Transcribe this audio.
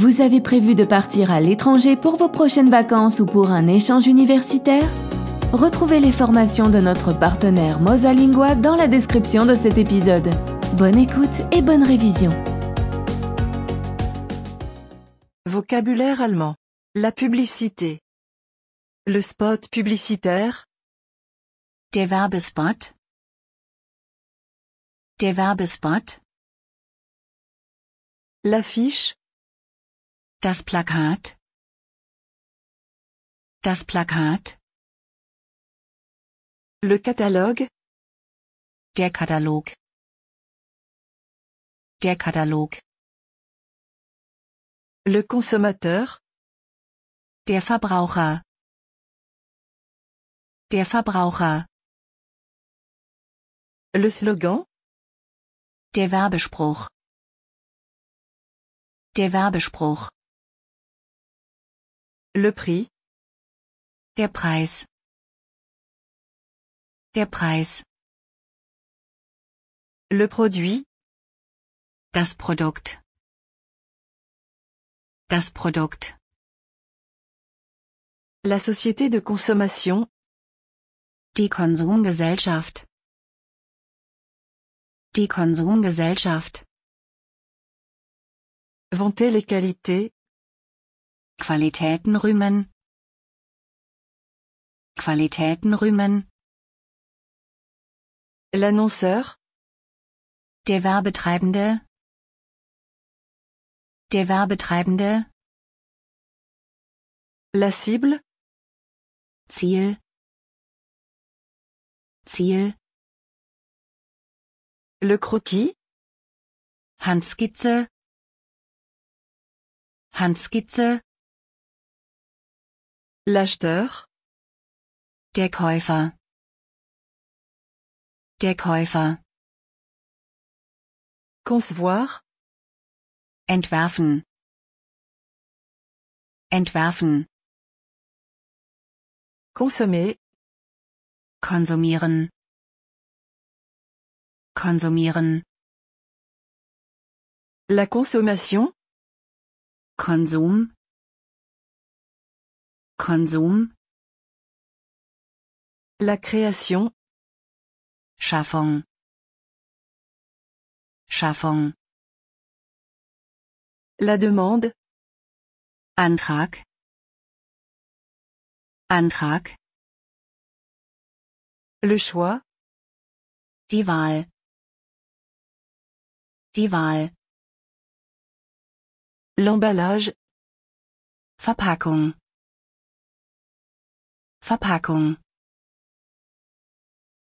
Vous avez prévu de partir à l'étranger pour vos prochaines vacances ou pour un échange universitaire? Retrouvez les formations de notre partenaire Mosalingua dans la description de cet épisode. Bonne écoute et bonne révision. Vocabulaire allemand. La publicité. Le spot publicitaire. Der Werbespot. Der Werbespot. L'affiche. Das Plakat. Das Plakat. Le catalogue. Der Katalog. Der Katalog. Le consommateur. Der Verbraucher. Der Verbraucher. Le slogan. Der Werbespruch. Der Werbespruch. Le prix. Der Preis. Der Preis. Le produit. Das Produkt. Das Produkt. La société de consommation. Die Konsumgesellschaft. Die Konsumgesellschaft. Vanter les qualités. Qualitäten rühmen. Qualitäten rühmen. L'annonceur. Der Werbetreibende. Der Werbetreibende. La cible. Ziel. Ziel. Le croquis. Handskizze. Handskizze. L'acheteur. Der Käufer. Der Käufer. Concevoir. Entwerfen. Entwerfen. Consommer. Konsumieren. Konsumieren. La consommation. Konsum. Konsum. La création. Schaffung. Schaffung. La demande. Antrag. Antrag. Le choix. Die Wahl. Die Wahl. L'emballage. Verpackung. Verpackung.